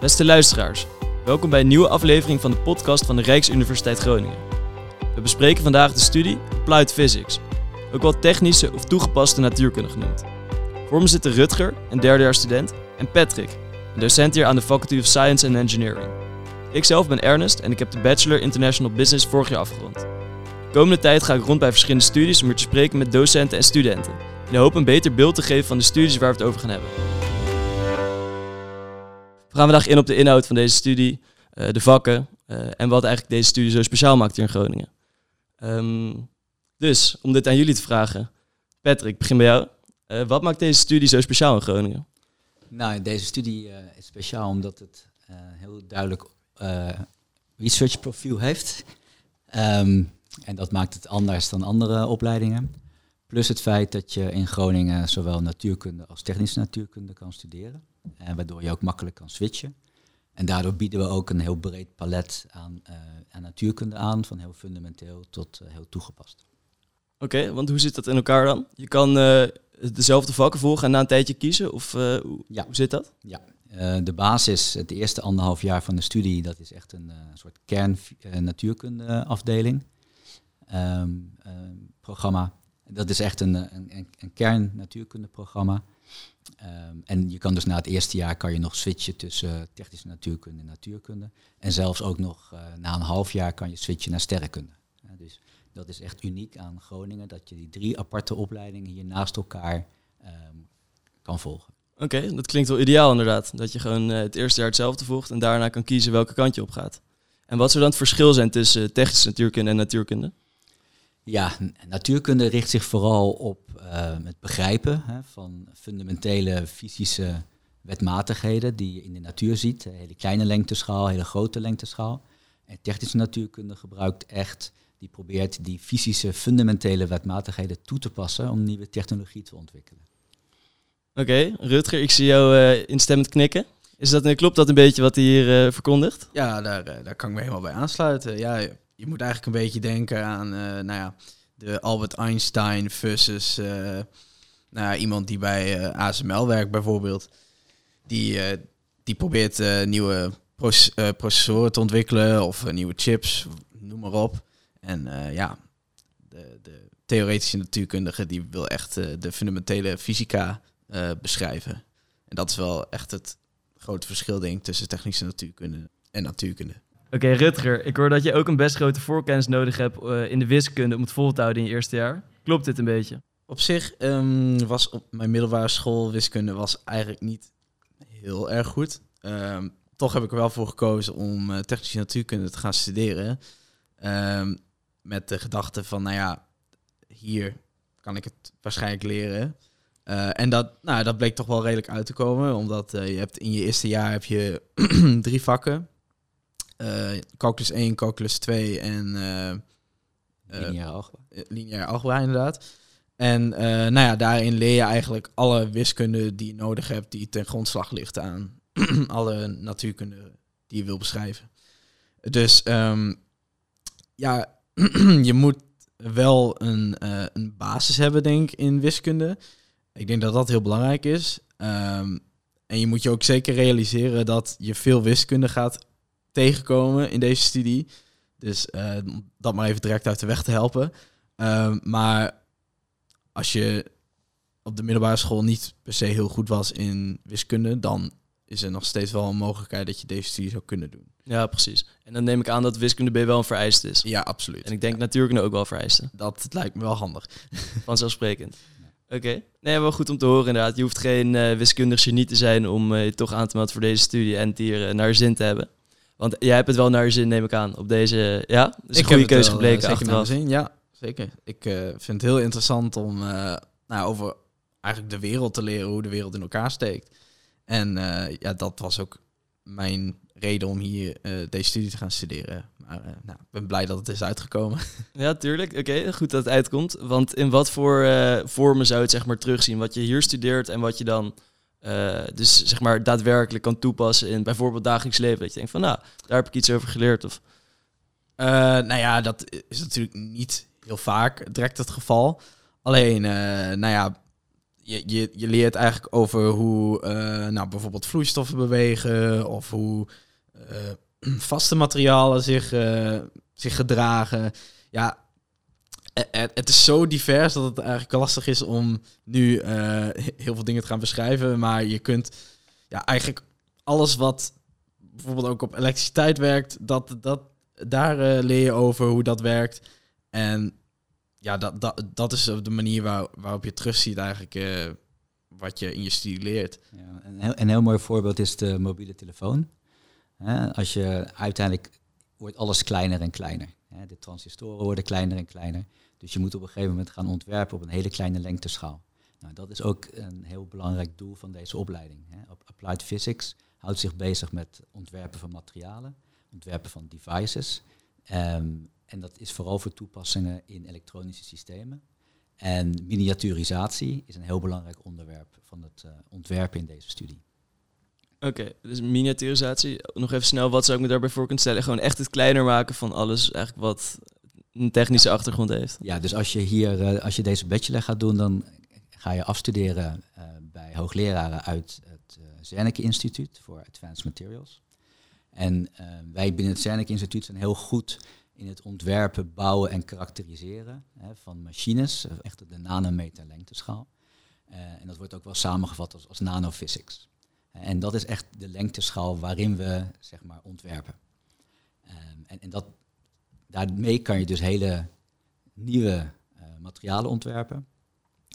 Beste luisteraars, welkom bij een nieuwe aflevering van de podcast van de Rijksuniversiteit Groningen. We bespreken vandaag de studie Applied Physics, ook wel technische of toegepaste natuurkunde genoemd. Voor me zitten Rutger, een derdejaarsstudent, en Patrick, een docent hier aan de Faculty of Science and Engineering. Ikzelf ben Ernest en ik heb de Bachelor International Business vorig jaar afgerond. De komende tijd ga ik rond bij verschillende studies om hier te spreken met docenten en studenten, in de hoop een beter beeld te geven van de studies waar we het over gaan hebben. We gaan vandaag in op de inhoud van deze studie, eh, de vakken eh, en wat eigenlijk deze studie zo speciaal maakt hier in Groningen. Ehm, dus, om dit aan jullie te vragen, Patrick, begin bij jou. Eh, wat maakt deze studie zo speciaal in Groningen? Nou, deze studie is speciaal omdat het eh, heel duidelijk eh, research profiel heeft. Ehm, en dat maakt het anders dan andere opleidingen. Plus het feit dat je in Groningen zowel natuurkunde als technische natuurkunde kan studeren. En waardoor je ook makkelijk kan switchen. En daardoor bieden we ook een heel breed palet aan, eh, aan natuurkunde aan, van heel fundamenteel tot eh, heel toegepast. Oké, want hoe zit dat in elkaar dan? Je kan eh, dezelfde vakken volgen en na een tijdje kiezen? Of eh, hoe, Ja. hoe zit dat? Ja, eh, de basis, het eerste anderhalf jaar van de studie, dat is echt een eh, soort kern eh, natuurkunde afdeling. Ehm, ehm, programma. Dat is echt een, eh, een, een, een kern natuurkundeprogramma. Ehm, en je kan dus na het eerste jaar kan je nog switchen tussen eh, technische natuurkunde en natuurkunde. En zelfs ook nog eh, na een half jaar kan je switchen naar sterrenkunde. Dus dat is echt uniek aan Groningen, dat je die drie aparte opleidingen hier naast elkaar ehm, kan volgen. Oké, dat klinkt wel ideaal inderdaad. Dat je gewoon eh, het eerste jaar hetzelfde volgt en daarna kan kiezen welke kant je op gaat. En wat zou dan het verschil zijn tussen technische natuurkunde en natuurkunde? Ja, natuurkunde richt zich vooral op eh, het begrijpen hè, van fundamentele fysische wetmatigheden die je in de natuur ziet. Hele kleine lengteschaal, hele grote lengteschaal. En technische natuurkunde gebruikt echt, die probeert die fysische fundamentele wetmatigheden toe te passen om nieuwe technologie te ontwikkelen. Oké, Rutger, ik zie jou eh, instemmend knikken. Is dat, klopt dat een beetje wat hij hier eh, verkondigt? Ja, daar, eh, daar kan ik me helemaal bij aansluiten. Ja, je, moet eigenlijk een beetje denken aan, eh, nou ja, de Albert Einstein versus, eh, nou iemand die bij eh, ASML werkt bijvoorbeeld. Die, die probeert nieuwe proce- processoren te ontwikkelen of nieuwe chips, noem maar op. En ja, de, de theoretische natuurkundige die wil echt de fundamentele fysica beschrijven. En dat is wel echt het grote verschil, ik, tussen technische natuurkunde en natuurkunde. Oké, Rutger, ik hoor dat je ook een best grote voorkennis nodig hebt eh, in de wiskunde om het vol te houden in je eerste jaar. Klopt dit een beetje? Op zich ehm, was op mijn middelbare school wiskunde was eigenlijk niet heel erg goed. Ehm, toch heb ik er wel voor gekozen om eh, technische natuurkunde te gaan studeren. Ehm, met de gedachte van, nou ja, hier kan ik het waarschijnlijk leren. Eh, en dat, nou, dat bleek toch wel redelijk uit te komen, omdat je hebt in je eerste jaar heb je drie vakken. Eh, calculus 1, calculus 2 en eh, eh, Lineair algebra. algebra inderdaad. En nou ja, daarin leer je eigenlijk alle wiskunde die je nodig hebt, die ten grondslag ligt aan alle natuurkunde die je wil beschrijven. Dus ehm, ja, je moet wel een, een basis hebben, denk ik, in wiskunde. Ik denk dat dat heel belangrijk is. Ehm, en je moet je ook zeker realiseren dat je veel wiskunde gaat tegenkomen in deze studie. Dus om dat maar even direct uit de weg te helpen. Ehm, maar als je op de middelbare school niet per se heel goed was in wiskunde, dan is er nog steeds wel een mogelijkheid dat je deze studie zou kunnen doen. Ja, precies. En dan neem ik aan dat wiskunde B wel een vereist is. Ja, absoluut. En ik denk natuurkunde ook wel vereisten. dat lijkt me wel handig. Vanzelfsprekend. Oké. Nee, wel goed om te horen inderdaad. Je hoeft geen eh, wiskundig genie te zijn om eh, je toch aan te melden voor deze studie en het hier naar zin te hebben. Want jij hebt het wel naar je zin, neem ik aan, op deze... Ja, is een goede keuze eh, gebleken zeker achteraf. zin. Ja, zeker. Ik eh, vind het heel interessant om eh, nou, over eigenlijk de wereld te leren, hoe de wereld in elkaar steekt. En ja, dat was ook mijn reden om hier deze studie te gaan studeren. Maar nou, ik ben blij dat het is uitgekomen. Ja, tuurlijk. Oké, goed dat het uitkomt. Want in wat voor vormen zou je het zeg maar terugzien? Wat je hier studeert en wat je dan eh, dus zeg maar daadwerkelijk kan toepassen in bijvoorbeeld dagelijks leven. Dat je denkt van nou, daar heb ik iets over geleerd. Of Eh, nou ja, dat is natuurlijk niet heel vaak direct het geval. Alleen, eh, nou ja, je, je, je leert eigenlijk over hoe nou, bijvoorbeeld vloeistoffen bewegen of hoe vaste materialen zich, zich gedragen. Ja, het, het is zo divers dat het eigenlijk lastig is om nu eh, heel veel dingen te gaan beschrijven. Maar je kunt ja, eigenlijk alles wat bijvoorbeeld ook op elektriciteit werkt, dat, dat, daar eh, leer je over hoe dat werkt. En ja, dat, dat, dat is de manier waar, waarop je terugziet eigenlijk eh, wat je in je studie leert. Ja, een, heel, een heel mooi voorbeeld is de mobiele telefoon. Als je uiteindelijk wordt alles kleiner en kleiner. De transistoren worden kleiner en kleiner. Dus je moet op een gegeven moment gaan ontwerpen op een hele kleine lengteschaal. Nou, dat is ook een heel belangrijk doel van deze opleiding. Applied Physics houdt zich bezig met ontwerpen van materialen, ontwerpen van devices. Ehm, en dat is vooral voor toepassingen in elektronische systemen. En miniaturisatie is een heel belangrijk onderwerp van het eh, ontwerpen in deze studie. Oké, dus miniaturisatie. Nog even snel, wat zou ik me daarbij voor kunnen stellen? Gewoon echt het kleiner maken van alles eigenlijk wat een technische achtergrond heeft. Ja, dus als je hier, eh, als je deze bachelor gaat doen, dan ga je afstuderen eh, bij hoogleraren uit het uh, Zernike Instituut voor Advanced Materials. En wij binnen het Zernike Instituut zijn heel goed in het ontwerpen, bouwen en karakteriseren hè, van machines, echt de nanometer lengteschaal. En dat wordt ook wel samengevat als, als nanophysics. En dat is echt de lengteschaal waarin we zeg maar ontwerpen. Ehm, en, en dat, daarmee kan je dus hele nieuwe eh, materialen ontwerpen,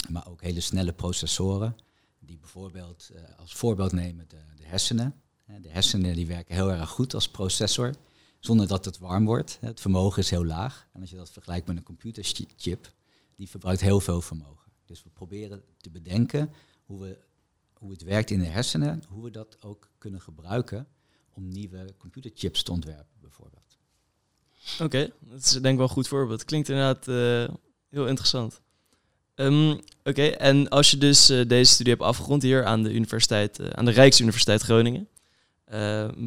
maar ook hele snelle processoren, die bijvoorbeeld eh, als voorbeeld nemen de, de hersenen. De hersenen die werken heel erg goed als processor, zonder dat het warm wordt. Het vermogen is heel laag. En als je dat vergelijkt met een computerchip, die verbruikt heel veel vermogen. Dus we proberen te bedenken hoe, we, hoe het werkt in de hersenen, hoe we dat ook kunnen gebruiken om nieuwe computerchips te ontwerpen, bijvoorbeeld. Oké, dat is denk ik wel een goed voorbeeld. Klinkt inderdaad eh, heel interessant. Ehm, Oké, en als je dus eh, deze studie hebt afgerond hier aan de universiteit, eh, aan de Rijksuniversiteit Groningen,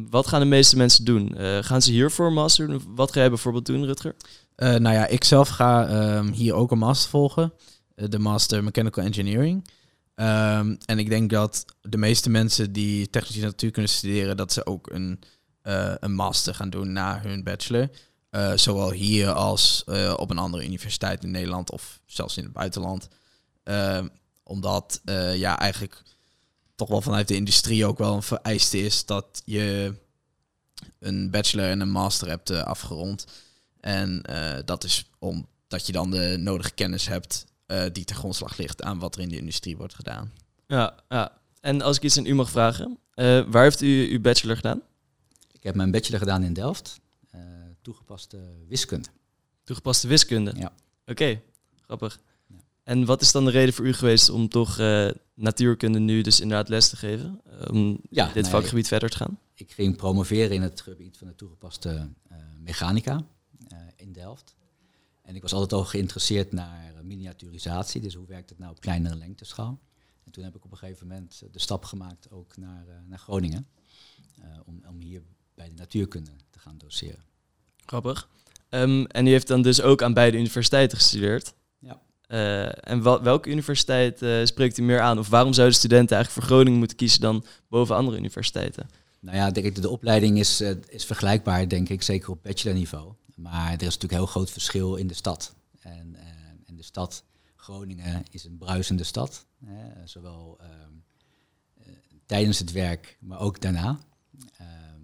wat gaan de meeste mensen doen? Eh, gaan ze hier voor een master doen? Wat ga jij bijvoorbeeld doen, Rutger? Eh, nou ja, ik zelf ga ehm, hier ook een master volgen. De Master Mechanical Engineering. Ehm, en ik denk dat de meeste mensen die technische natuurkunde studeren, dat ze ook een, eh, een master gaan doen na hun bachelor. Eh, zowel hier als eh, op een andere universiteit in Nederland of zelfs in het buitenland. Ehm, omdat ja, eigenlijk toch wel vanuit de industrie ook wel een vereiste is dat je een bachelor en een master hebt afgerond. En dat is omdat je dan de nodige kennis hebt eh, die ten grondslag ligt aan wat er in de industrie wordt gedaan. Ja, ja. En als ik iets aan u mag vragen, eh, waar heeft u uw bachelor gedaan? Ik heb mijn bachelor gedaan in Delft, eh, toegepaste wiskunde. Toegepaste wiskunde. Ja. Oké, grappig. Ja. En wat is dan de reden voor u geweest om toch eh, natuurkunde nu dus inderdaad les te geven? Om Ja, dit nee, vakgebied verder te gaan? Ik ging promoveren in het gebied van de toegepaste eh, mechanica eh, in Delft. En ik was altijd al geïnteresseerd naar eh, miniaturisatie, dus hoe werkt het nou op kleinere lengteschaal. En toen heb ik op een gegeven moment eh, de stap gemaakt ook naar, eh, naar Groningen, om, om hier bij de natuurkunde te gaan doseren. Grappig. Ehm, en u heeft dan dus ook aan beide universiteiten gestudeerd. Ja. En wel- welke universiteit spreekt u meer aan? Of waarom zouden studenten eigenlijk voor Groningen moeten kiezen dan boven andere universiteiten? Nou ja, denk ik, de opleiding is, is vergelijkbaar, denk ik, zeker op bachelorniveau. Maar er is natuurlijk heel groot verschil in de stad. En, eh, en de stad Groningen is een bruisende stad. Hè, zowel ehm, eh, tijdens het werk, maar ook daarna. Ehm,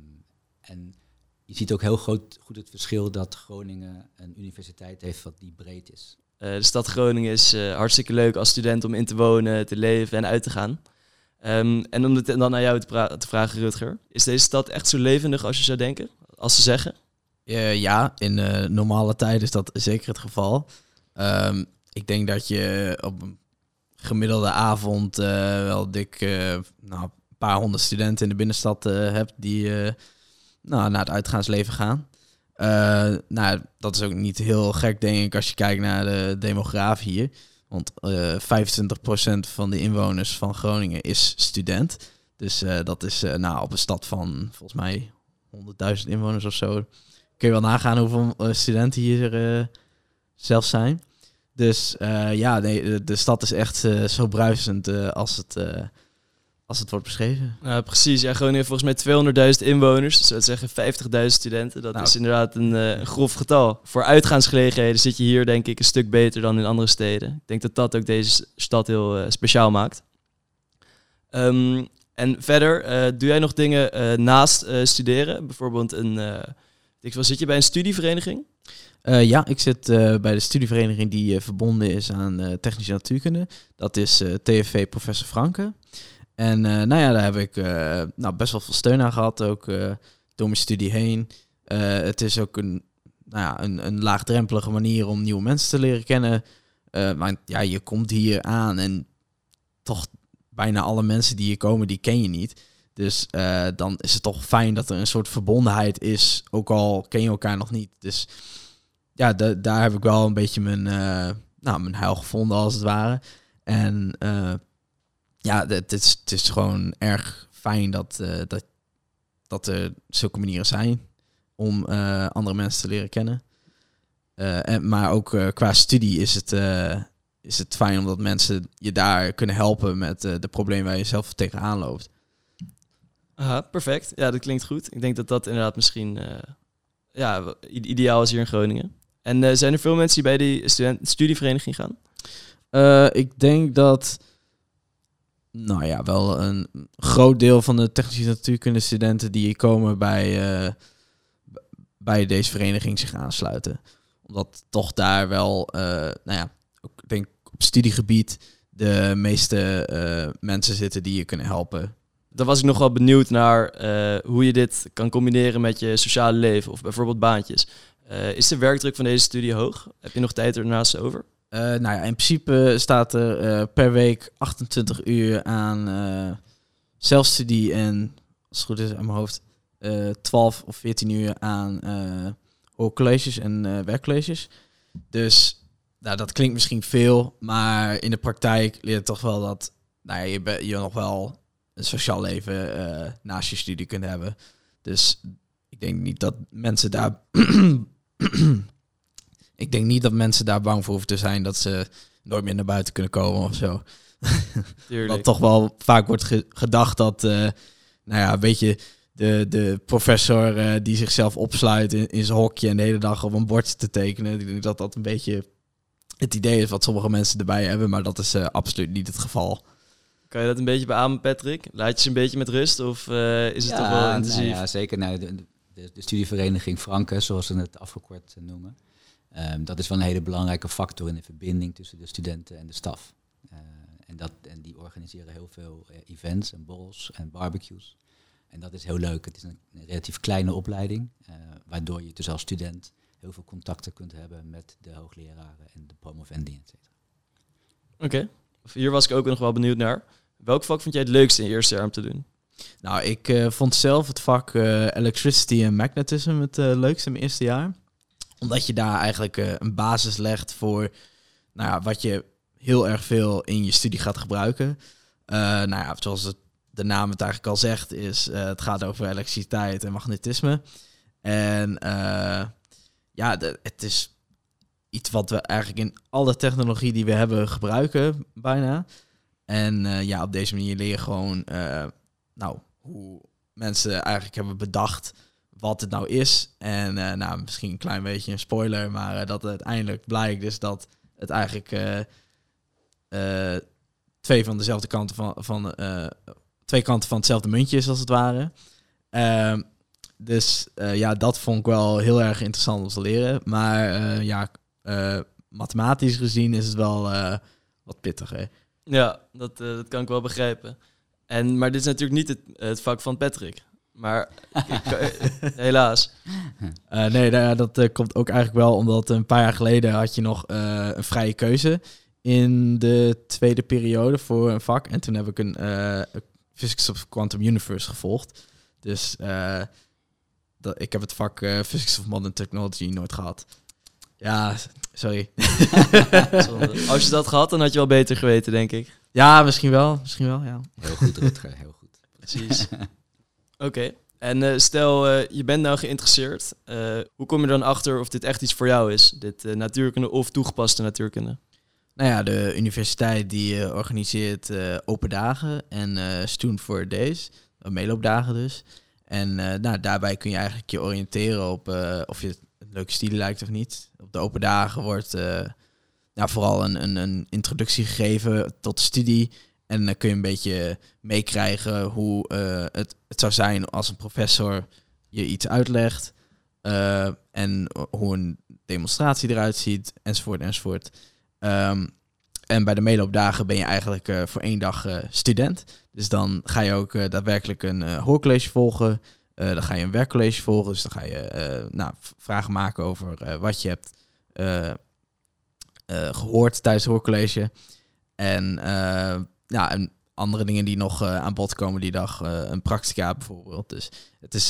en je ziet ook heel groot, goed het verschil dat Groningen een universiteit heeft wat die breed is. Eh, de stad Groningen is hartstikke leuk als student om in te wonen, te leven en uit te gaan. Ehm, en om het dan naar jou te vragen, Rutger. Is deze stad echt zo levendig als je zou denken? Als ze zeggen? Eh, ja, in eh, normale tijden is dat zeker het geval. Ehm, ik denk dat je op een gemiddelde avond eh, wel dik nou, een paar honderd studenten in de binnenstad hebt die nou, naar het uitgaansleven gaan. Nou, dat is ook niet heel gek, denk ik, als je kijkt naar de demograaf hier. Want eh 25% van de inwoners van Groningen is student. Dus dat is nou, op een stad van volgens mij 100.000 inwoners of zo. Kun je wel nagaan hoeveel eh, studenten hier eh, zelfs zijn. Dus eh, ja, nee, de, de stad is echt zo bruisend als, het, als het wordt beschreven. Ja, precies. Ja, Groningen heeft volgens mij 200.000 inwoners. Dus dat zeggen 50.000 studenten. Dat Nou. is inderdaad een, een grof getal. Voor uitgaansgelegenheden zit je hier denk ik een stuk beter dan in andere steden. Ik denk dat dat ook deze stad heel speciaal maakt. Ehm, en verder, doe jij nog dingen naast studeren? Bijvoorbeeld een... wel, zit je bij een studievereniging? Eh, ja, ik zit eh, bij de studievereniging die eh, verbonden is aan technische natuurkunde. Dat is TFV Professor Franke. En nou ja, daar heb ik nou, best wel veel steun aan gehad, ook door mijn studie heen. Het is ook een, nou ja, een, een laagdrempelige manier om nieuwe mensen te leren kennen. Maar ja, je komt hier aan en toch bijna alle mensen die hier komen, die ken je niet. Dus eh, dan is het toch fijn dat er een soort verbondenheid is, ook al ken je elkaar nog niet. Dus ja, da- daar heb ik wel een beetje mijn, eh, nou, mijn huil gevonden, als het ware. En eh, ja, het is, is gewoon erg fijn dat, dat, dat er zulke manieren zijn om andere mensen te leren kennen. En, maar ook qua studie is het, is het fijn omdat mensen je daar kunnen helpen met de problemen waar je zelf tegenaan loopt. Perfect. Ja, dat klinkt goed. Ik denk dat dat inderdaad misschien eh, ja, ideaal is hier in Groningen. En eh, zijn er veel mensen die bij die student studievereniging gaan? Eh, ik denk dat, nou ja, wel een groot deel van de technische natuurkunde studenten die hier komen bij, bij deze vereniging zich aansluiten. Omdat toch daar wel, nou ja, ik denk op studiegebied de meeste mensen zitten die je kunnen helpen. Dan was ik nog wel benieuwd naar eh, hoe je dit kan combineren met je sociale leven of bijvoorbeeld baantjes. Eh, is de werkdruk van deze studie hoog? Heb je nog tijd ernaast over? Eh, nou ja, in principe staat er per week 28 uur aan zelfstudie en, als het goed is aan mijn hoofd, eh 12 of 14 uur aan hoorcolleges en werkcolleges. Dus nou, dat klinkt misschien veel, maar in de praktijk leert het toch wel dat nou ja, je, je nog wel een sociaal leven eh, naast je studie kunt hebben. Dus ik denk niet dat mensen daar ik denk niet dat mensen daar bang voor hoeven te zijn dat ze nooit meer naar buiten kunnen komen of zo. Dat toch wel vaak wordt ge- gedacht dat, eh, nou ja, een beetje de, de professor eh, die zichzelf opsluit in, in zijn hokje en de hele dag op een bord te tekenen. Ik denk dat dat een beetje het idee is wat sommige mensen erbij hebben, maar dat is absoluut niet het geval. Kan je dat een beetje beamen, Patrick? Laat je ze een beetje met rust of eh, is het toch wel nou intensief? ja, zeker. Nou, de, de, de studievereniging Franke, zoals ze het afgekort eh, noemen. Ehm, dat is wel een hele belangrijke factor in de verbinding tussen de studenten en de staf. Eh, en, dat, en die organiseren heel veel events en borrels en barbecues. En dat is heel leuk. Het is een, een relatief kleine opleiding, waardoor je dus als student heel veel contacten kunt hebben met de hoogleraren en de promovendi, et cetera. Oké. Hier was ik ook nog wel benieuwd naar. Welk vak vond jij het leukste in je eerste jaar om te doen? Nou, ik eh, vond zelf het vak eh, Electricity en Magnetism het eh, leukste in mijn eerste jaar. Omdat je daar eigenlijk een basis legt voor nou ja, wat je heel erg veel in je studie gaat gebruiken. Nou ja, zoals de naam het eigenlijk al zegt, is het gaat over elektriciteit en magnetisme. En ja, het is iets wat we eigenlijk in alle technologie die we hebben gebruiken, bijna. En eh, ja, op deze manier leer je gewoon eh, nou, hoe mensen eigenlijk hebben bedacht wat het nou is. En eh, nou, misschien een klein beetje een spoiler, maar dat uiteindelijk blijkt dus dat het eigenlijk twee van dezelfde kanten van, van twee kanten van hetzelfde muntje is als het ware. Ehm, dus ja, dat vond ik wel heel erg interessant om te leren. Maar ja, mathematisch gezien is het wel wat pittiger. Ja, dat, eh, dat kan ik wel begrijpen. En, maar dit is natuurlijk niet het, het vak van Patrick. Maar eh, helaas. Eh, nee, nou, dat komt ook eigenlijk wel omdat een paar jaar geleden had je nog een vrije keuze in de tweede periode voor een vak. En toen heb ik een Physics of Quantum Universe gevolgd. Dus dat, ik heb het vak Physics of Modern Technology nooit gehad. Ja, sorry. Als je dat had gehad, dan had je wel beter geweten, denk ik. ja, misschien wel. Misschien wel, ja. Heel goed, Rutger, heel goed. Precies. Oké. En eh, stel, eh, je bent nou geïnteresseerd. Eh, hoe kom je dan achter of dit echt iets voor jou is? Dit eh, natuurkunde of toegepaste natuurkunde? Nou ja, de universiteit die organiseert eh, open dagen en eh Student for Days, meeloopdagen dus. En eh, nou, daarbij kun je eigenlijk je oriënteren op eh, of je leuke studie lijkt of niet. Op de open dagen wordt nou, vooral een, een, een introductie gegeven tot de studie. En dan kun je een beetje meekrijgen hoe eh, het, het zou zijn als een professor je iets uitlegt. eh, en hoe een demonstratie eruit ziet, enzovoort, enzovoort. Ehm, en bij de meeloopdagen ben je eigenlijk voor één dag student. Dus dan ga je ook daadwerkelijk een hoorcollege volgen. Eh, dan ga je een werkcollege volgen. Dus dan ga je eh, nou, vragen maken over eh, wat je hebt eh, eh, gehoord tijdens het hoorcollege. En, ja, andere dingen die nog aan bod komen die dag. een practica bijvoorbeeld. Dus het is,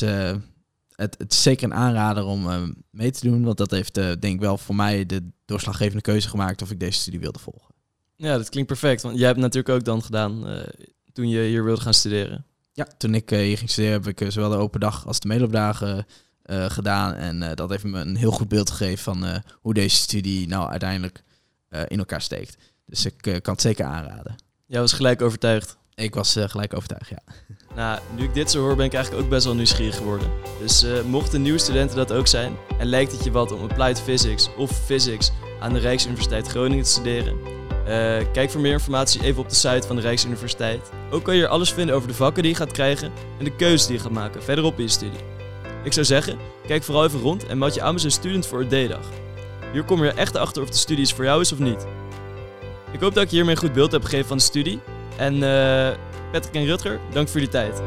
het, het is zeker een aanrader om mee te doen. Want dat heeft denk ik wel voor mij de doorslaggevende keuze gemaakt of ik deze studie wilde volgen. Ja, dat klinkt perfect. Want jij hebt natuurlijk ook dan gedaan toen je hier wilde gaan studeren. Ja, toen ik eh, hier ging studeren heb ik eh, zowel de open dag als de meeloopdagen eh, gedaan. En dat heeft me een heel goed beeld gegeven van hoe deze studie nou uiteindelijk in elkaar steekt. Dus ik kan het zeker aanraden. Jij was gelijk overtuigd. Ik was gelijk overtuigd, ja. Nou, nu ik dit zo hoor, ben ik eigenlijk ook best wel nieuwsgierig geworden. Dus eh, mochten nieuwe studenten dat ook zijn en lijkt het je wat om applied physics of physics aan de Rijksuniversiteit Groningen te studeren, eh, kijk voor meer informatie even op de site van de Rijksuniversiteit. Ook kan je er alles vinden over de vakken die je gaat krijgen en de keuzes die je gaat maken verderop in je studie. Ik zou zeggen, kijk vooral even rond en meld je aan zo'n student voor a day dag. Hier kom je echt achter of de studie is voor jou is of niet. Ik hoop dat ik hiermee een goed beeld heb gegeven van de studie. En eh, Patrick en Rutger, dank voor jullie tijd.